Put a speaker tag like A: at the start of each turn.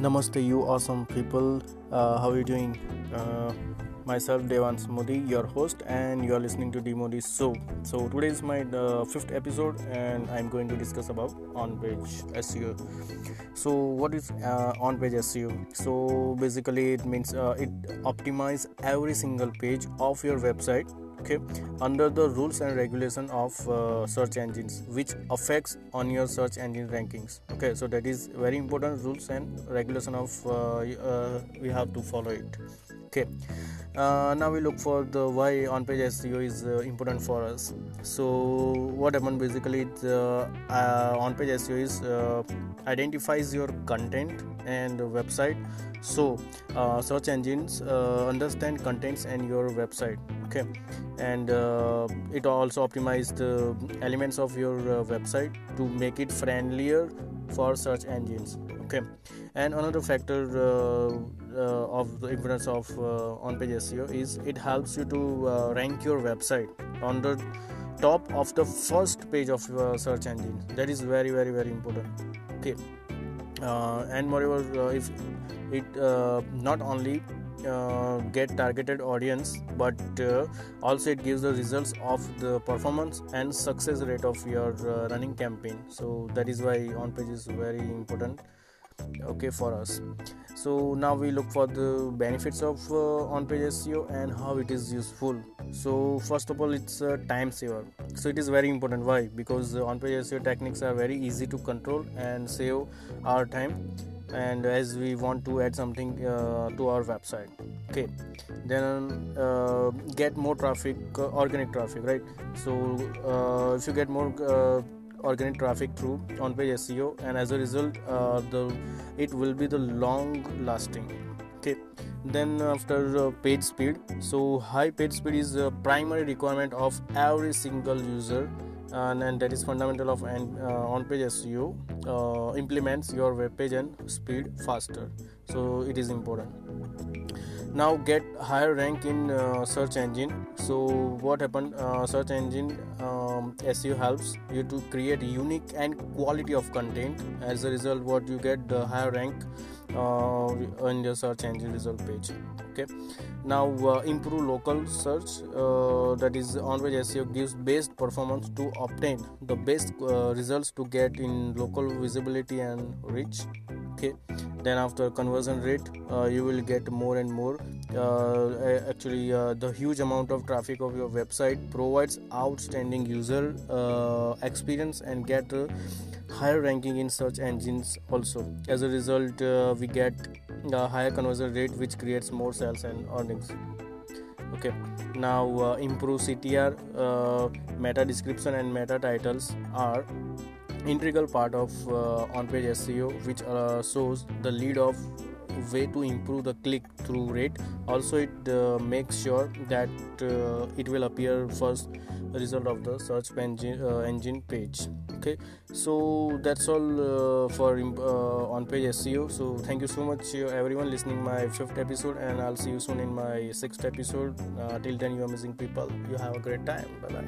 A: Namaste, you awesome people. Uh, how are you doing? Uh, myself, Devans Modi, your host, and you are listening to D Modi Show. So today is my uh, fifth episode, and I'm going to discuss about on-page SEO. So what is uh, on-page SEO? So basically, it means uh, it optimize every single page of your website okay. Under the rules and regulation of uh, search engines which affects on your search engine rankings. Okay. So that is very important rules and regulation of uh, uh, we have to follow it okay. Uh, now we look for the why on page seo is uh, important for us. So what happened basically the uh, on page seo is identifies your content and website. So search engines understand contents and your website. Okay. And uh, it also optimizes the elements of your uh, website to make it friendlier for search engines okay? And another factor uh, uh of the importance of uh, on-page SEO is it helps you to uh, rank your website on the top of the first page of your search engine. That is very very very important okay? And moreover if it not only uh, get targeted audience but uh, also it gives the results of the performance and success rate of your uh, running campaign. So that is why on page is very important okay for us. So now we look for the benefits of uh, on page seo and how it is useful. So first of all it's a time saver. So it is very important. Why? Because on page seo techniques are very easy to control and save our time and as we want to add something uh, to our website. Okay. Then uh, get more traffic uh, organic traffic right? So uh, if you get more uh, organic traffic through on page seo and as a result uh, the it will be the long lasting. Okay. Then after page speed. So high page speed is a primary requirement of every single user and, and that is fundamental of and uh, on-page SEO uh, implements your web page and speed faster. So it is important. Now get higher rank in uh, search engine. So what happened? Uh, search engine seo helps you to create unique and quality of content. As a result what you get the higher rank uh, on your search engine result page. Okay. Now uh, improve local search uh, that is on page seo gives best performance to obtain the best uh, results to get in local visibility and reach okay then after conversion rate uh, you will get more and more. Uh, actually uh, the huge amount of traffic of your website provides outstanding user uh, experience and get higher ranking in search engines also. As a result uh, we get a higher conversion rate which creates more sales and earnings. Okay now uh, improve ctr meta description and meta titles are integral part of uh, on-page SEO, which uh, shows the lead of way to improve the click-through rate. Also, it uh, makes sure that it will appear first result of the search engine, engine page. Okay, so that's all for on-page SEO. So thank you so much, everyone, listening my fifth episode, and I'll see you soon in my sixth episode. till then, you amazing people. You have a great time. Bye bye.